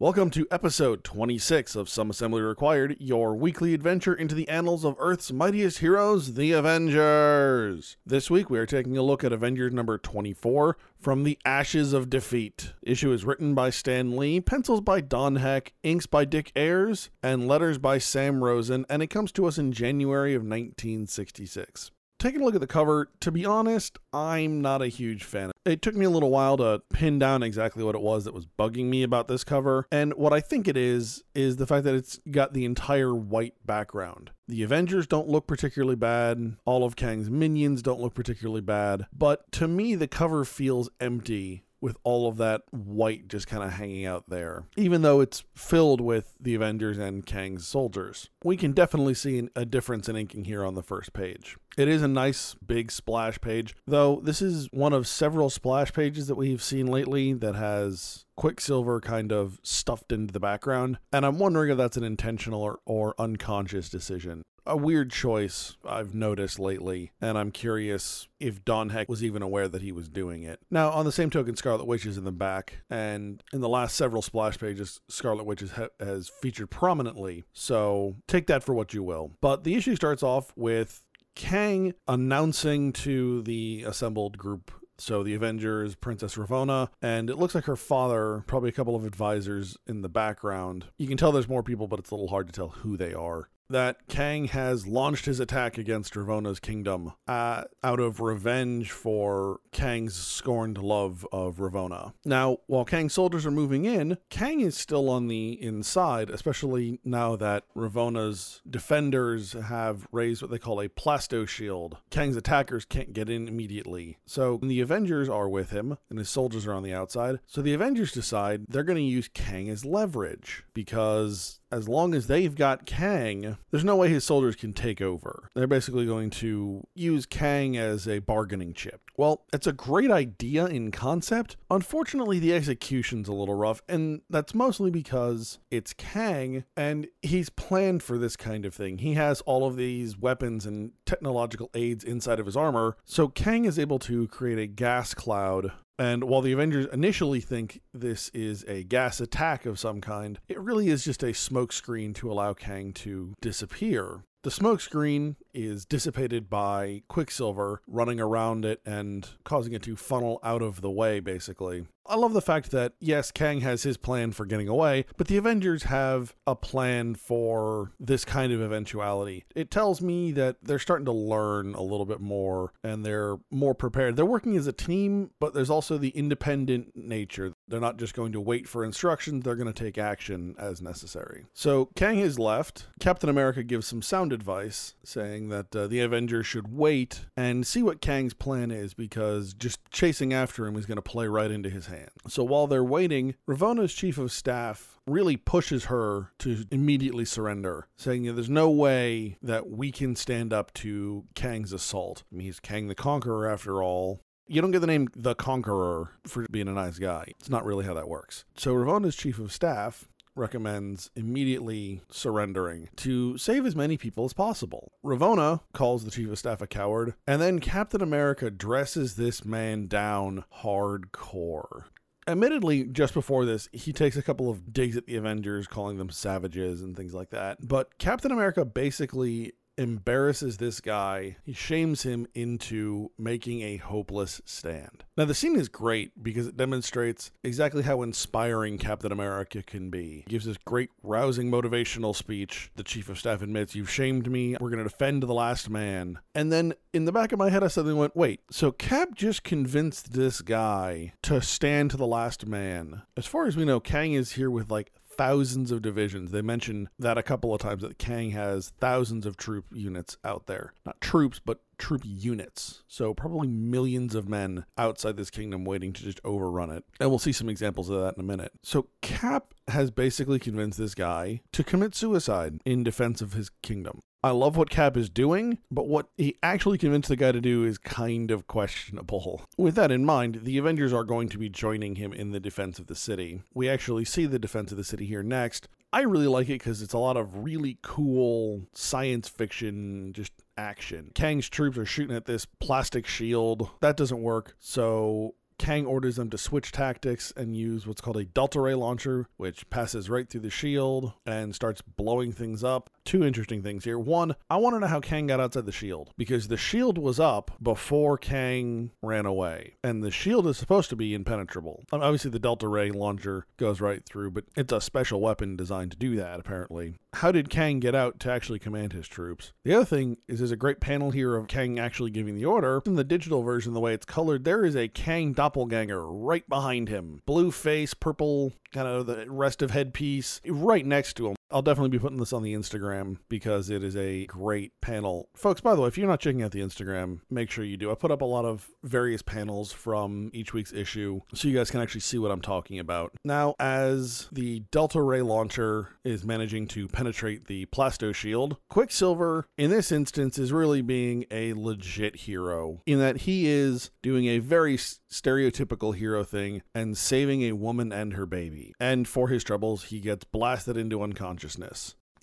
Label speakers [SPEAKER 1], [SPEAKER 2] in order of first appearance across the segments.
[SPEAKER 1] Welcome to episode 26 of Some Assembly Required, your weekly adventure into the annals of Earth's mightiest heroes, the Avengers. This week we are taking a look at Avengers number 24, From the Ashes of Defeat. Issue is written by Stan Lee, pencils by Don Heck, inks by Dick Ayers, and letters by Sam Rosen, and it comes to us in January of 1966 taking a look at the cover, to be honest, I'm not a huge fan. It took me a little while to pin down exactly what it was that was bugging me about this cover. And what I think it is, is the fact that it's got the entire white background. The Avengers don't look particularly bad. All of Kang's minions don't look particularly bad. But to me, the cover feels empty with all of that white just kind of hanging out there, even though it's filled with the Avengers and Kang's soldiers. We can definitely see a difference in inking here on the first page. It is a nice big splash page, though this is one of several splash pages that we've seen lately that has Quicksilver kind of stuffed into the background, and I'm wondering if that's an intentional or, or unconscious decision a weird choice I've noticed lately, and I'm curious if Don Heck was even aware that he was doing it. Now, on the same token, Scarlet Witch is in the back, and in the last several splash pages, Scarlet Witch ha- has featured prominently, so take that for what you will. But the issue starts off with Kang announcing to the assembled group so the Avengers, Princess Ravonna, and it looks like her father, probably a couple of advisors in the background. You can tell there's more people, but it's a little hard to tell who they are that Kang has launched his attack against Ravonna's kingdom uh, out of revenge for Kang's scorned love of Ravonna. Now, while Kang's soldiers are moving in, Kang is still on the inside, especially now that Ravonna's defenders have raised what they call a plasto shield. Kang's attackers can't get in immediately. So the Avengers are with him, and his soldiers are on the outside. So the Avengers decide they're going to use Kang as leverage because as long as they've got Kang, there's no way his soldiers can take over. They're basically going to use Kang as a bargaining chip. Well, it's a great idea in concept. Unfortunately, the execution's a little rough, and that's mostly because it's Kang and he's planned for this kind of thing. He has all of these weapons and technological aids inside of his armor, so Kang is able to create a gas cloud and while the Avengers initially think this is a gas attack of some kind, it really is just a smokescreen to allow Kang to disappear. The smokescreen is dissipated by Quicksilver running around it and causing it to funnel out of the way, basically. I love the fact that, yes, Kang has his plan for getting away, but the Avengers have a plan for this kind of eventuality. It tells me that they're starting to learn a little bit more and they're more prepared. They're working as a team, but there's also the independent nature. They're not just going to wait for instructions, they're going to take action as necessary. So Kang has left. Captain America gives some sound advice saying that uh, the Avengers should wait and see what Kang's plan is because just chasing after him is going to play right into his hands. So while they're waiting, Ravonna's chief of staff really pushes her to immediately surrender, saying there's no way that we can stand up to Kang's assault. I mean, he's Kang the Conqueror after all. You don't get the name the Conqueror for being a nice guy. It's not really how that works. So Ravonna's chief of staff recommends immediately surrendering to save as many people as possible. Ravonna calls the chief of staff a coward, and then Captain America dresses this man down hardcore. Admittedly, just before this, he takes a couple of digs at the Avengers, calling them savages and things like that. But Captain America basically embarrasses this guy. He shames him into making a hopeless stand. Now, the scene is great because it demonstrates exactly how inspiring Captain America can be. He gives this great, rousing, motivational speech. The chief of staff admits, You've shamed me. We're going to defend the last man. And then in the back of my head, I suddenly went, Wait, so Cap just convinced this guy to stand to the last man. As far as we know, Kang is here with like thousands of divisions. They mention that a couple of times that Kang has thousands of troop units out there. Not troops, but troop units. So probably millions of men outside this kingdom waiting to just overrun it. And we'll see some examples of that in a minute. So Cap has basically convinced this guy to commit suicide in defense of his kingdom. I love what Cap is doing, but what he actually convinced the guy to do is kind of questionable. With that in mind, the Avengers are going to be joining him in the defense of the city. We actually see the defense of the city here next. I really like it because it's a lot of really cool science fiction, just action. Kang's troops are shooting at this plastic shield. That doesn't work. So Kang orders them to switch tactics and use what's called a delta ray launcher, which passes right through the shield and starts blowing things up. Two interesting things here. One, I want to know how Kang got outside the shield because the shield was up before Kang ran away, and the shield is supposed to be impenetrable. Obviously, the delta ray launcher goes right through, but it's a special weapon designed to do that, apparently. How did Kang get out to actually command his troops? The other thing is there's a great panel here of Kang actually giving the order. In the digital version, the way it's colored, there is a Kang doppelganger right behind him. Blue face, purple kind of the rest of headpiece right next to him. I'll definitely be putting this on the Instagram because it is a great panel. Folks, by the way, if you're not checking out the Instagram, make sure you do. I put up a lot of various panels from each week's issue so you guys can actually see what I'm talking about. Now, as the Delta Ray launcher is managing to penetrate the Plasto shield, Quicksilver, in this instance, is really being a legit hero in that he is doing a very stereotypical hero thing and saving a woman and her baby. And for his troubles, he gets blasted into unconsciousness.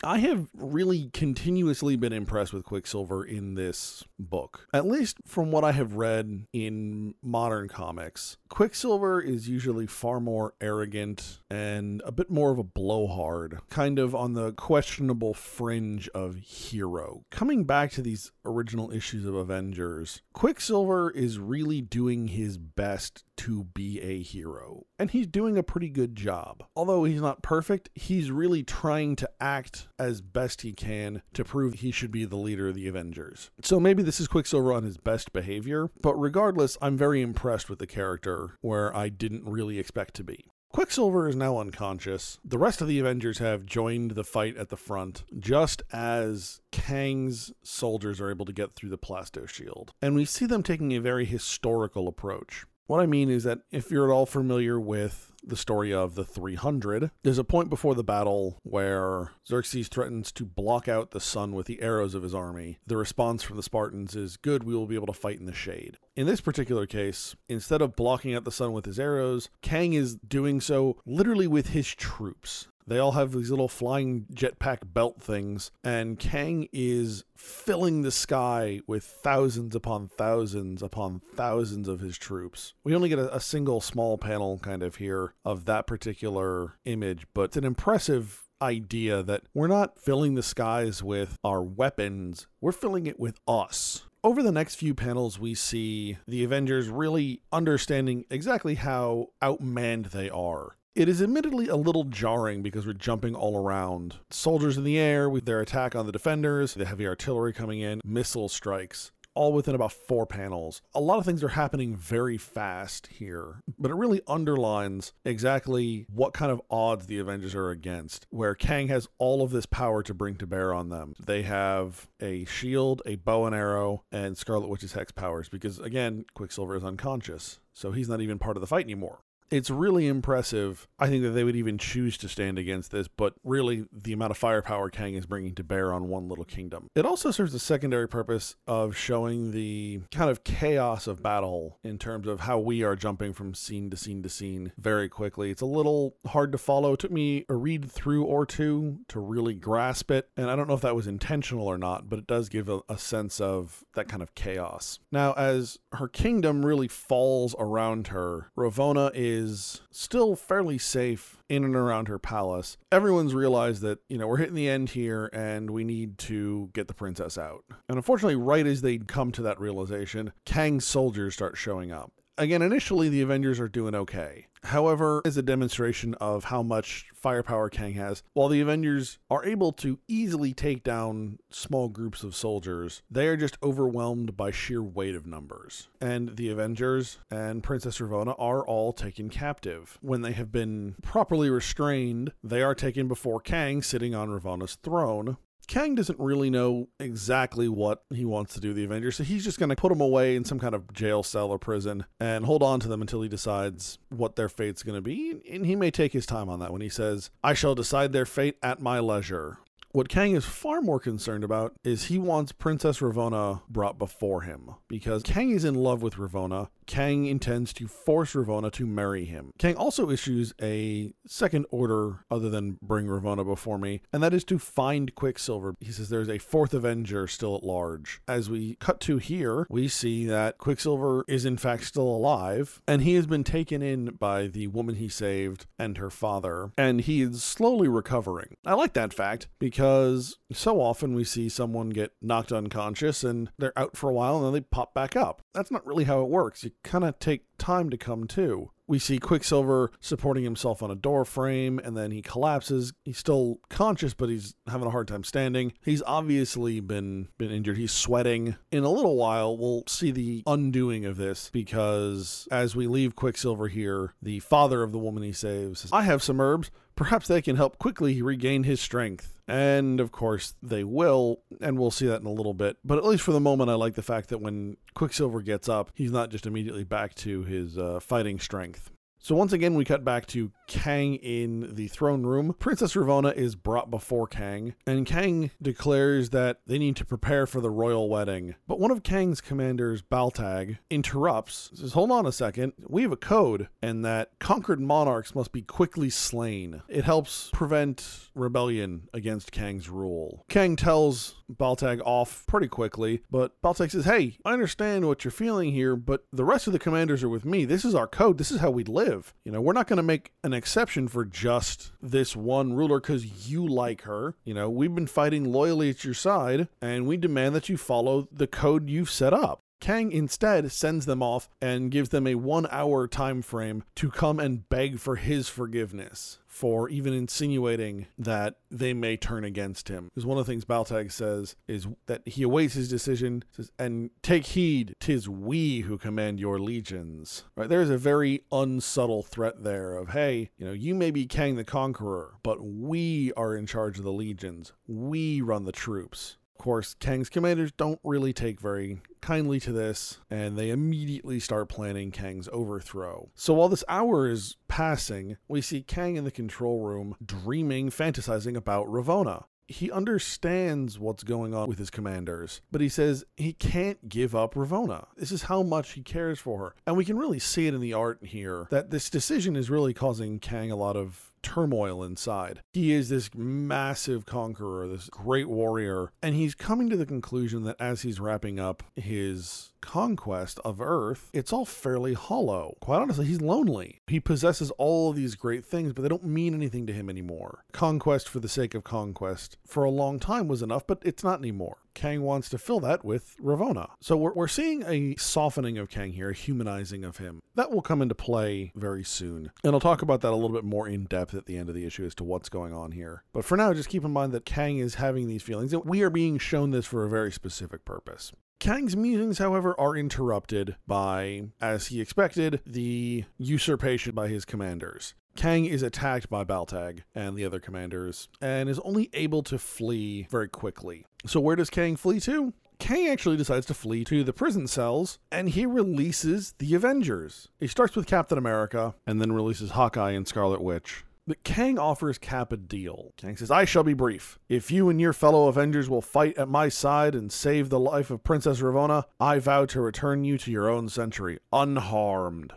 [SPEAKER 1] I have really continuously been impressed with Quicksilver in this book. At least from what I have read in modern comics, Quicksilver is usually far more arrogant and a bit more of a blowhard, kind of on the questionable fringe of hero. Coming back to these original issues of Avengers, Quicksilver is really doing his best to be a hero. And he's doing a pretty good job. Although he's not perfect, he's really trying to act as best he can to prove he should be the leader of the Avengers. So maybe this is Quicksilver on his best behavior, but regardless, I'm very impressed with the character where I didn't really expect to be. Quicksilver is now unconscious. The rest of the Avengers have joined the fight at the front, just as Kang's soldiers are able to get through the Plasto shield. And we see them taking a very historical approach. What I mean is that if you're at all familiar with the story of the 300, there's a point before the battle where Xerxes threatens to block out the sun with the arrows of his army. The response from the Spartans is good, we will be able to fight in the shade. In this particular case, instead of blocking out the sun with his arrows, Kang is doing so literally with his troops. They all have these little flying jetpack belt things, and Kang is filling the sky with thousands upon thousands upon thousands of his troops. We only get a, a, single small panel kind of here of that particular image, but it's an impressive idea that we're not filling the skies with our weapons, we're filling it with us. Over the next few panels, we see the Avengers really understanding exactly how outmanned they are. It is admittedly a little jarring because we're jumping all around. Soldiers in the air with their attack on the defenders, the heavy artillery coming in, missile strikes all within about four panels. A lot of things are happening very fast here, but it really underlines exactly what kind of odds the Avengers are against, where Kang has all of this power to bring to bear on them. They have a shield, a bow and arrow, and Scarlet Witch's hex powers, because again, Quicksilver is unconscious, so he's not even part of the fight anymore it's really impressive. I think that they would even choose to stand against this, but really the amount of firepower Kang is bringing to bear on one little kingdom. It also serves a secondary purpose of showing the kind of chaos of battle in terms of how we are jumping from scene to scene to scene very quickly. It's a little hard to follow. It took me a read through or two to really grasp it, and I don't know if that was intentional or not, but it does give a, a sense of that kind of chaos. Now, as her kingdom really falls around her, Ravonna is is still fairly safe in and around her palace. Everyone's realized that, you know, we're hitting the end here and we need to get the princess out. And unfortunately, right as they come to that realization, Kang's soldiers start showing up. Again, initially the Avengers are doing okay. However, as a demonstration of how much firepower Kang has, while the Avengers are able to easily take down small groups of soldiers, they are just overwhelmed by sheer weight of numbers. And the Avengers and Princess Ravonna are all taken captive. When they have been properly restrained, they are taken before Kang sitting on Ravonna's throne, Kang doesn't really know exactly what he wants to do with the Avengers, so he's just going to put them away in some kind of jail cell or prison and hold on to them until he decides what their fate's going to be. And he may take his time on that when he says, I shall decide their fate at my leisure. What Kang is far more concerned about is he wants Princess Ravonna brought before him because Kang is in love with Ravonna. Kang intends to force Ravonna to marry him. Kang also issues a second order other than bring Ravonna before me, and that is to find Quicksilver. He says there's a fourth Avenger still at large. As we cut to here, we see that Quicksilver is in fact still alive, and he has been taken in by the woman he saved and her father, and he is slowly recovering. I like that fact because so often we see someone get knocked unconscious and they're out for a while and then they pop back up. That's not really how it works. You kind of take time to come to. We see Quicksilver supporting himself on a door frame and then he collapses. He's still conscious, but he's having a hard time standing. He's obviously been been injured. He's sweating. In a little while, we'll see the undoing of this because as we leave Quicksilver here, the father of the woman he saves says, I have some herbs. Perhaps they can help quickly regain his strength. And of course, they will, and we'll see that in a little bit. But at least for the moment, I like the fact that when Quicksilver gets up, he's not just immediately back to his uh, fighting strength. So once again, we cut back to Kang in the throne room. Princess Ravonna is brought before Kang, and Kang declares that they need to prepare for the royal wedding. But one of Kang's commanders, Baltag, interrupts, says, Hold on a second, we have a code, and that conquered monarchs must be quickly slain. It helps prevent rebellion against Kang's rule. Kang tells Baltag off pretty quickly, but Baltag says, Hey, I understand what you're feeling here, but the rest of the commanders are with me. This is our code. This is how we live. You know, we're not going to make an exception for just this one ruler because you like her. You know, we've been fighting loyally at your side, and we demand that you follow the code you've set up. Kang instead sends them off and gives them a one hour time frame to come and beg for his forgiveness for even insinuating that they may turn against him. Because one of the things Baltag says is that he awaits his decision says, and take heed, tis we who command your legions. Right? There's a very unsubtle threat there of, hey, you know, you may be Kang the Conqueror, but we are in charge of the legions. We run the troops. Course, Kang's commanders don't really take very kindly to this, and they immediately start planning Kang's overthrow. So while this hour is passing, we see Kang in the control room dreaming, fantasizing about Ravonna. He understands what's going on with his commanders, but he says he can't give up Ravonna. This is how much he cares for her. And we can really see it in the art here that this decision is really causing Kang a lot of turmoil inside. He is this massive conqueror, this great warrior, and he's coming to the conclusion that as he's wrapping up his conquest of Earth, it's all fairly hollow. Quite honestly, he's lonely. He possesses all of these great things, but they don't mean anything to him anymore. Conquest for the sake of conquest for a long time was enough, but it's not anymore. Kang wants to fill that with Ravonna. So we're, we're seeing a softening of Kang here, a humanizing of him. That will come into play very soon. And I'll talk about that a little bit more in depth at the end of the issue as to what's going on here. But for now, just keep in mind that Kang is having these feelings, and we are being shown this for a very specific purpose. Kang's musings, however, are interrupted by, as he expected, the usurpation by his commanders. Kang is attacked by Baltag and the other commanders and is only able to flee very quickly. So, where does Kang flee to? Kang actually decides to flee to the prison cells and he releases the Avengers. He starts with Captain America and then releases Hawkeye and Scarlet Witch. But Kang offers Cap a deal. Kang says, I shall be brief. If you and your fellow Avengers will fight at my side and save the life of Princess Ravonna, I vow to return you to your own century, unharmed.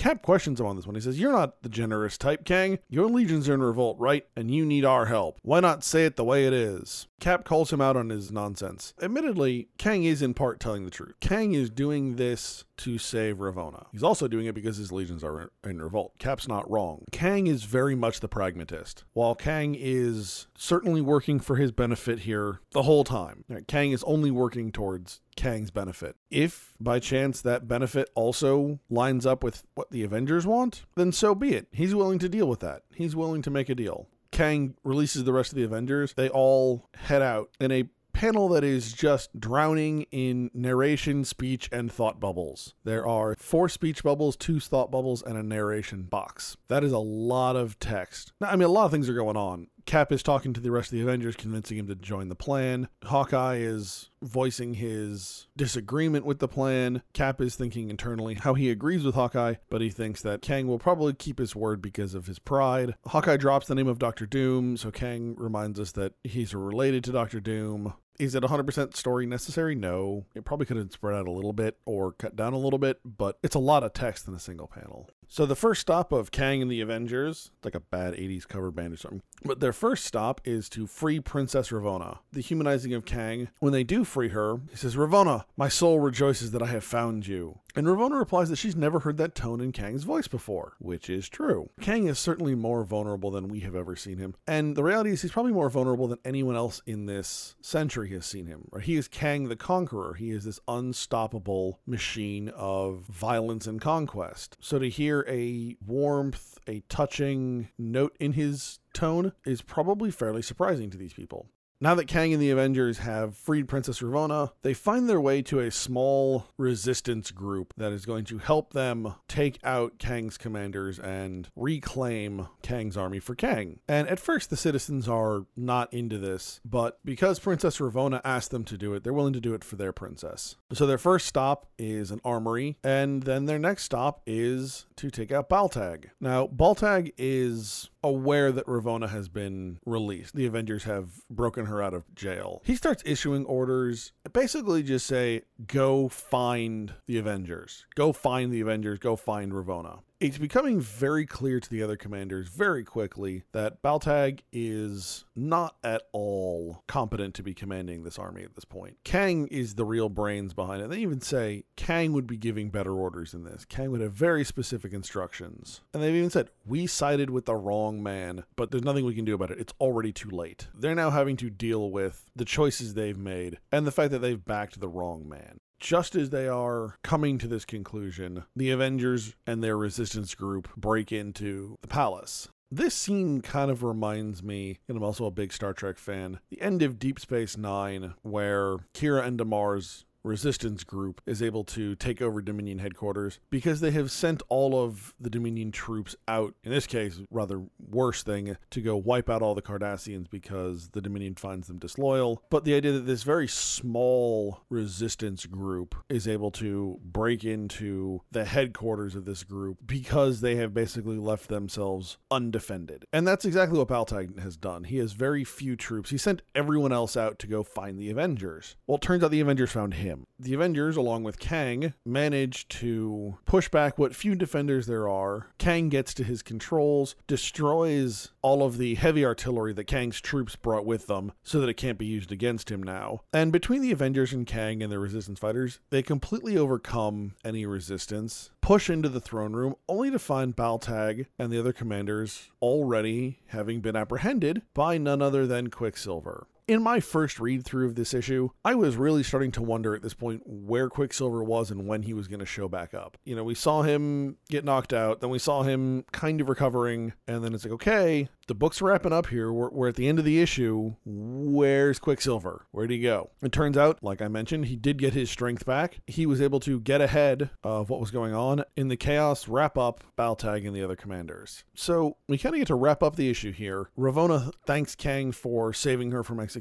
[SPEAKER 1] Cap questions him on this one. He says, You're not the generous type, Kang. Your legions are in revolt, right? And you need our help. Why not say it the way it is? Cap calls him out on his nonsense. Admittedly, Kang is in part telling the truth. Kang is doing this to save Ravonna. He's also doing it because his legions are in revolt. Cap's not wrong. Kang is very much the pragmatist. While Kang is certainly working for his benefit here the whole time, uh, Kang is only working towards Kang's benefit. If by chance that benefit also lines up with what the Avengers want, then so be it. He's willing to deal with that. He's willing to make a deal. Kang releases the rest of the Avengers. They all head out in a panel that is just drowning in narration, speech, and thought bubbles. There are four speech bubbles, two thought bubbles, and a narration box. That is a lot of text. Now, I mean, a lot of things are going on. Cap is talking to the rest of the Avengers, convincing him to join the plan. Hawkeye is voicing his disagreement with the plan. Cap is thinking internally how he agrees with Hawkeye, but he thinks that Kang will probably keep his word because of his pride. Hawkeye drops the name of Doctor Doom, so Kang reminds us that he's related to Doctor Doom. Is it 100% story necessary? No. It probably could have spread out a little bit or cut down a little bit, but it's a lot of text in a single panel. So the first stop of Kang and the Avengers, like a bad 80s cover band or something, but their first stop is to free Princess Ravonna. The humanizing of Kang, when they do free her, he says, Ravonna, my soul rejoices that I have found you. And Ravonna replies that she's never heard that tone in Kang's voice before, which is true. Kang is certainly more vulnerable than we have ever seen him. And the reality is he's probably more vulnerable than anyone else in this century has seen him. Right? He is Kang the Conqueror. He is this unstoppable machine of violence and conquest. So to hear a warmth, a touching note in his tone is probably fairly surprising to these people. Now that Kang and the Avengers have freed Princess Ravonna, they find their way to a small resistance group that is going to help them take out Kang's commanders and reclaim Kang's army for Kang. And at first, the citizens are not into this, but because Princess Ravonna asked them to do it, they're willing to do it for their princess. So their first stop is an armory, and then their next stop is to take out Baltag. Now, Baltag is aware that Ravonna has been released. The Avengers have broken her out of jail. He starts issuing orders, basically just say, go find the Avengers. Go find the Avengers. Go find Ravonna it's becoming very clear to the other commanders very quickly that Baltag is not at all competent to be commanding this army at this point. Kang is the real brains behind it. They even say Kang would be giving better orders than this. Kang would have very specific instructions. And they've even said, We sided with the wrong man, but there's nothing we can do about it. It's already too late. They're now having to deal with the choices they've made and the fact that they've backed the wrong man just as they are coming to this conclusion, the Avengers and their resistance group break into the palace. This scene kind of reminds me, and I'm also a big Star Trek fan, the end of Deep Space Nine, where Kira and Damar's resistance group is able to take over Dominion headquarters because they have sent all of the Dominion troops out, in this case, rather worse thing, to go wipe out all the Cardassians because the Dominion finds them disloyal. But the idea that this very small resistance group is able to break into the headquarters of this group because they have basically left themselves undefended. And that's exactly what Baltag has done. He has very few troops. He sent everyone else out to go find the Avengers. Well, it turns out the Avengers found him him. The Avengers, along with Kang, manage to push back what few defenders there are. Kang gets to his controls, destroys all of the heavy artillery that Kang's troops brought with them so that it can't be used against him now. And between the Avengers and Kang and the resistance fighters, they completely overcome any resistance, push into the throne room, only to find Baltag and the other commanders already having been apprehended by none other than Quicksilver in my first read through of this issue, I was really starting to wonder at this point where Quicksilver was and when he was going to show back up. You know, we saw him get knocked out, then we saw him kind of recovering, and then it's like, okay, the book's wrapping up here. We're, we're at the end of the issue. Where's Quicksilver? Where'd he go? It turns out, like I mentioned, he did get his strength back. He was able to get ahead of what was going on in the chaos, wrap up Baltag and the other commanders. So we kind of get to wrap up the issue here. Ravonna thanks Kang for saving her from execution,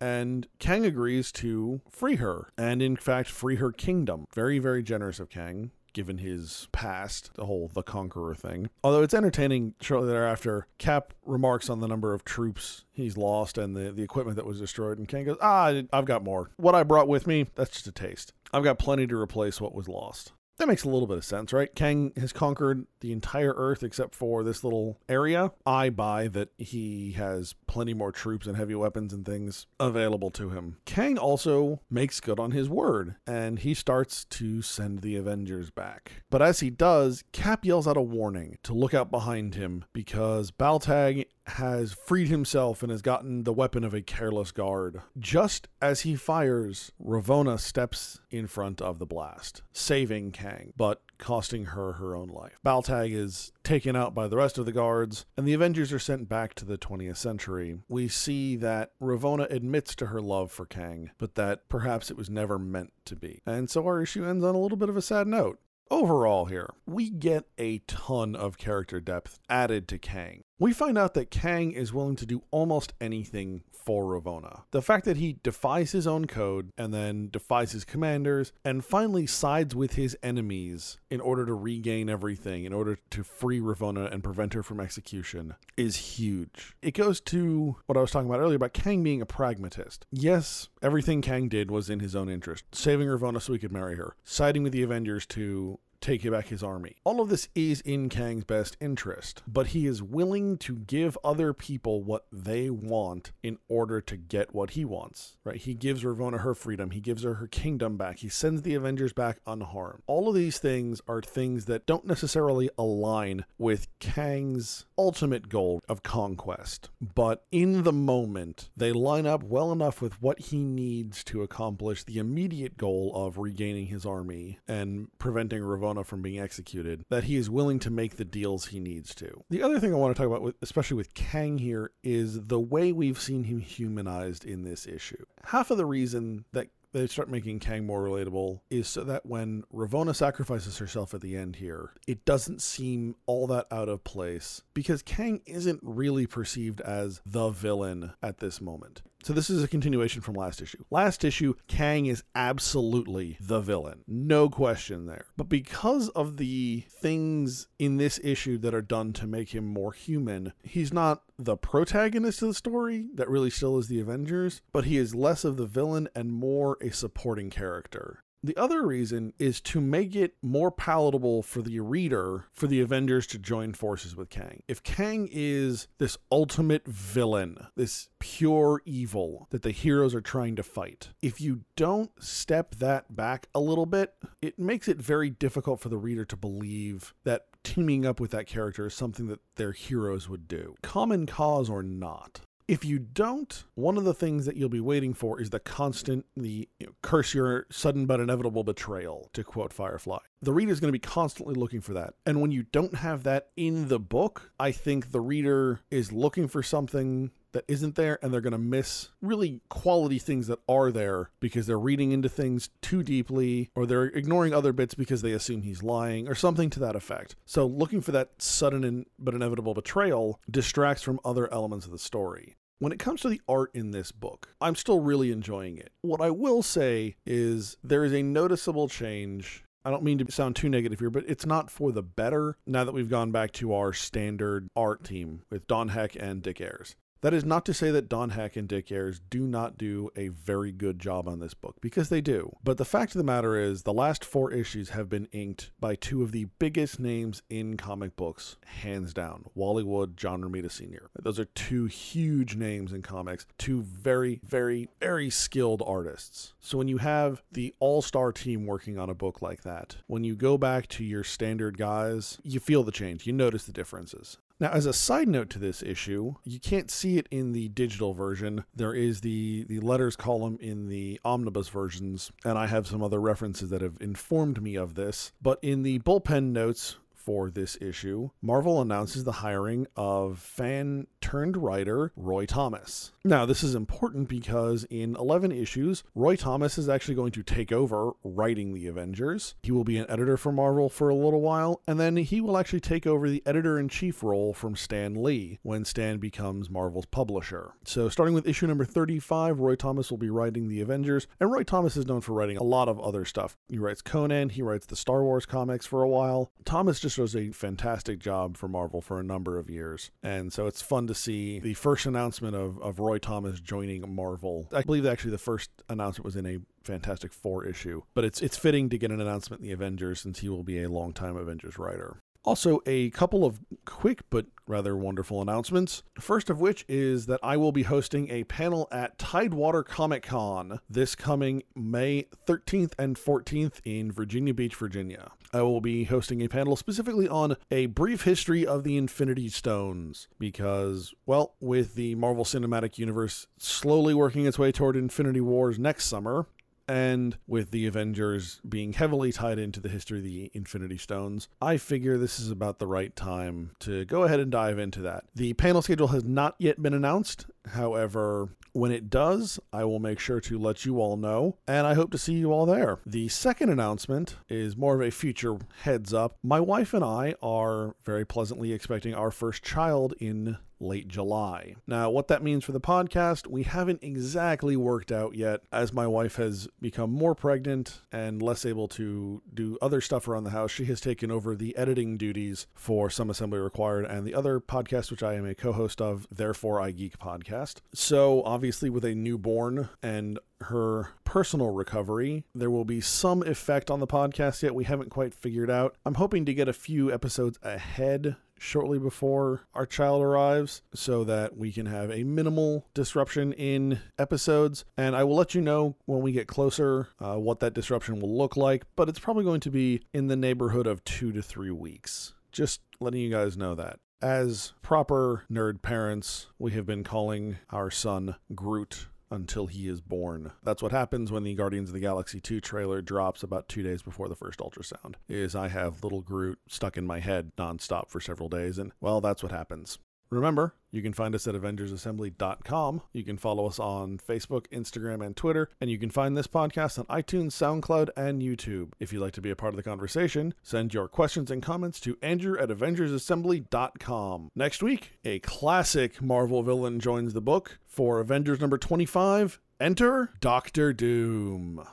[SPEAKER 1] and Kang agrees to free her, and in fact, free her kingdom. Very, very generous of Kang given his past, the whole the conqueror thing. Although it's entertaining shortly thereafter, Cap remarks on the number of troops he's lost and the, the equipment that was destroyed, and Kang goes, Ah, I've got more. What I brought with me, that's just a taste. I've got plenty to replace what was lost. That makes a little bit of sense, right? Kang has conquered the entire Earth except for this little area. I buy that he has plenty more troops and heavy weapons and things available to him. Kang also makes good on his word, and he starts to send the Avengers back. But as he does, Cap yells out a warning to look out behind him because Baltag has freed himself and has gotten the weapon of a careless guard. Just as he fires, Ravonna steps in front of the blast, saving Kang, but costing her her own life. Baltag is taken out by the rest of the guards, and the Avengers are sent back to the 20th century. We see that Ravonna admits to her love for Kang, but that perhaps it was never meant to be. And so our issue ends on a little bit of a sad note. Overall, here, we get a ton of character depth added to Kang. We find out that Kang is willing to do almost anything for Ravonna. The fact that he defies his own code and then defies his commanders and finally sides with his enemies in order to regain everything, in order to free Ravonna and prevent her from execution, is huge. It goes to what I was talking about earlier about Kang being a pragmatist. Yes, everything Kang did was in his own interest, saving Ravonna so he could marry her, siding with the Avengers to take back his army. All of this is in Kang's best interest, but he is willing to give other people what they want in order to get what he wants. Right? He gives Ravonna her freedom, he gives her her kingdom back, he sends the Avengers back unharmed. All of these things are things that don't necessarily align with Kang's ultimate goal of conquest, but in the moment, they line up well enough with what he needs to accomplish the immediate goal of regaining his army and preventing From being executed that he is willing to make the deals he needs to. The other thing I want to talk about, with, especially with Kang here, is the way we've seen him humanized in this issue. Half of the reason that they start making Kang more relatable is so that when Ravonna sacrifices herself at the end here, it doesn't seem all that out of place because Kang isn't really perceived as the villain at this moment. So this is a continuation from last issue. Last issue, Kang is absolutely the villain. No question there. But because of the things in this issue that are done to make him more human, he's not the protagonist of the story that really still is the Avengers, but he is less of the villain and more a supporting character. The other reason is to make it more palatable for the reader for the Avengers to join forces with Kang. If Kang is this ultimate villain, this pure evil that the heroes are trying to fight, if you don't step that back a little bit, it makes it very difficult for the reader to believe that teaming up with that character is something that their heroes would do, common cause or not. If you don't, one of the things that you'll be waiting for is the constant, the you know, curse your sudden but inevitable betrayal, to quote Firefly. The reader is going to be constantly looking for that. And when you don't have that in the book, I think the reader is looking for something that isn't there and they're going to miss really quality things that are there because they're reading into things too deeply or they're ignoring other bits because they assume he's lying or something to that effect. So looking for that sudden and, but inevitable betrayal distracts from other elements of the story. When it comes to the art in this book, I'm still really enjoying it. What I will say is there is a noticeable change I don't mean to sound too negative here, but it's not for the better now that we've gone back to our standard art team with Don Heck and Dick Ayers. That is not to say that Don Heck and Dick Ayers do not do a very good job on this book, because they do. But the fact of the matter is, the last four issues have been inked by two of the biggest names in comic books, hands down Wally Wood, John Romita Sr. Those are two huge names in comics, two very, very, very skilled artists. So when you have the all star team working on a book like that, when you go back to your standard guys, you feel the change, you notice the differences. Now, as a side note to this issue, you can't see it in the digital version. There is the, the letters column in the omnibus versions, and I have some other references that have informed me of this. But in the bullpen notes for this issue, Marvel announces the hiring of fan turned writer Roy Thomas. Now, this is important because in 11 issues, Roy Thomas is actually going to take over writing the Avengers. He will be an editor for Marvel for a little while, and then he will actually take over the editor in chief role from Stan Lee when Stan becomes Marvel's publisher. So, starting with issue number 35, Roy Thomas will be writing the Avengers, and Roy Thomas is known for writing a lot of other stuff. He writes Conan, he writes the Star Wars comics for a while. Thomas just does a fantastic job for Marvel for a number of years, and so it's fun to see the first announcement of, of Roy Thomas joining Marvel. I believe actually the first announcement was in a Fantastic Four issue, but it's it's fitting to get an announcement in the Avengers since he will be a longtime Avengers writer. Also, a couple of quick but rather wonderful announcements. First of which is that I will be hosting a panel at Tidewater Comic Con this coming May 13th and 14th in Virginia Beach, Virginia. I will be hosting a panel specifically on a brief history of the Infinity Stones because, well, with the Marvel Cinematic Universe slowly working its way toward Infinity Wars next summer, and with the Avengers being heavily tied into the history of the Infinity Stones, I figure this is about the right time to go ahead and dive into that. The panel schedule has not yet been announced. However, when it does, I will make sure to let you all know, and I hope to see you all there. The second announcement is more of a future heads up. My wife and I are very pleasantly expecting our first child in late July. Now, what that means for the podcast, we haven't exactly worked out yet, as my wife has become more pregnant and less able to do other stuff around the house. She has taken over the editing duties for Some Assembly Required and the other podcast, which I am a co host of, Therefore I Geek podcast. So, obviously, with a newborn and her personal recovery. There will be some effect on the podcast yet we haven't quite figured out. I'm hoping to get a few episodes ahead shortly before our child arrives so that we can have a minimal disruption in episodes. And I will let you know when we get closer uh, what that disruption will look like, but it's probably going to be in the neighborhood of two to three weeks. Just letting you guys know that. As proper nerd parents, we have been calling our son Groot until he is born. That's what happens when the Guardians of the Galaxy 2 trailer drops about 2 days before the first ultrasound. Is I have little Groot stuck in my head nonstop for several days and well, that's what happens. Remember, you can find us at AvengersAssembly.com. You can follow us on Facebook, Instagram, and Twitter. And you can find this podcast on iTunes, SoundCloud, and YouTube. If you'd like to be a part of the conversation, send your questions and comments to Andrew at AvengersAssembly.com. Next week, a classic Marvel villain joins the book for Avengers number 25. Enter Doctor Doom.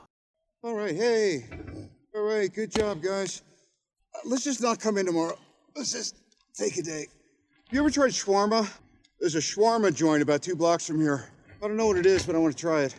[SPEAKER 2] All right, hey. All right, good job, guys. Uh, let's just not come in tomorrow. Let's just take a day. You ever tried shawarma? There's a shawarma joint about two blocks from here. I don't know what it is, but I want to try it.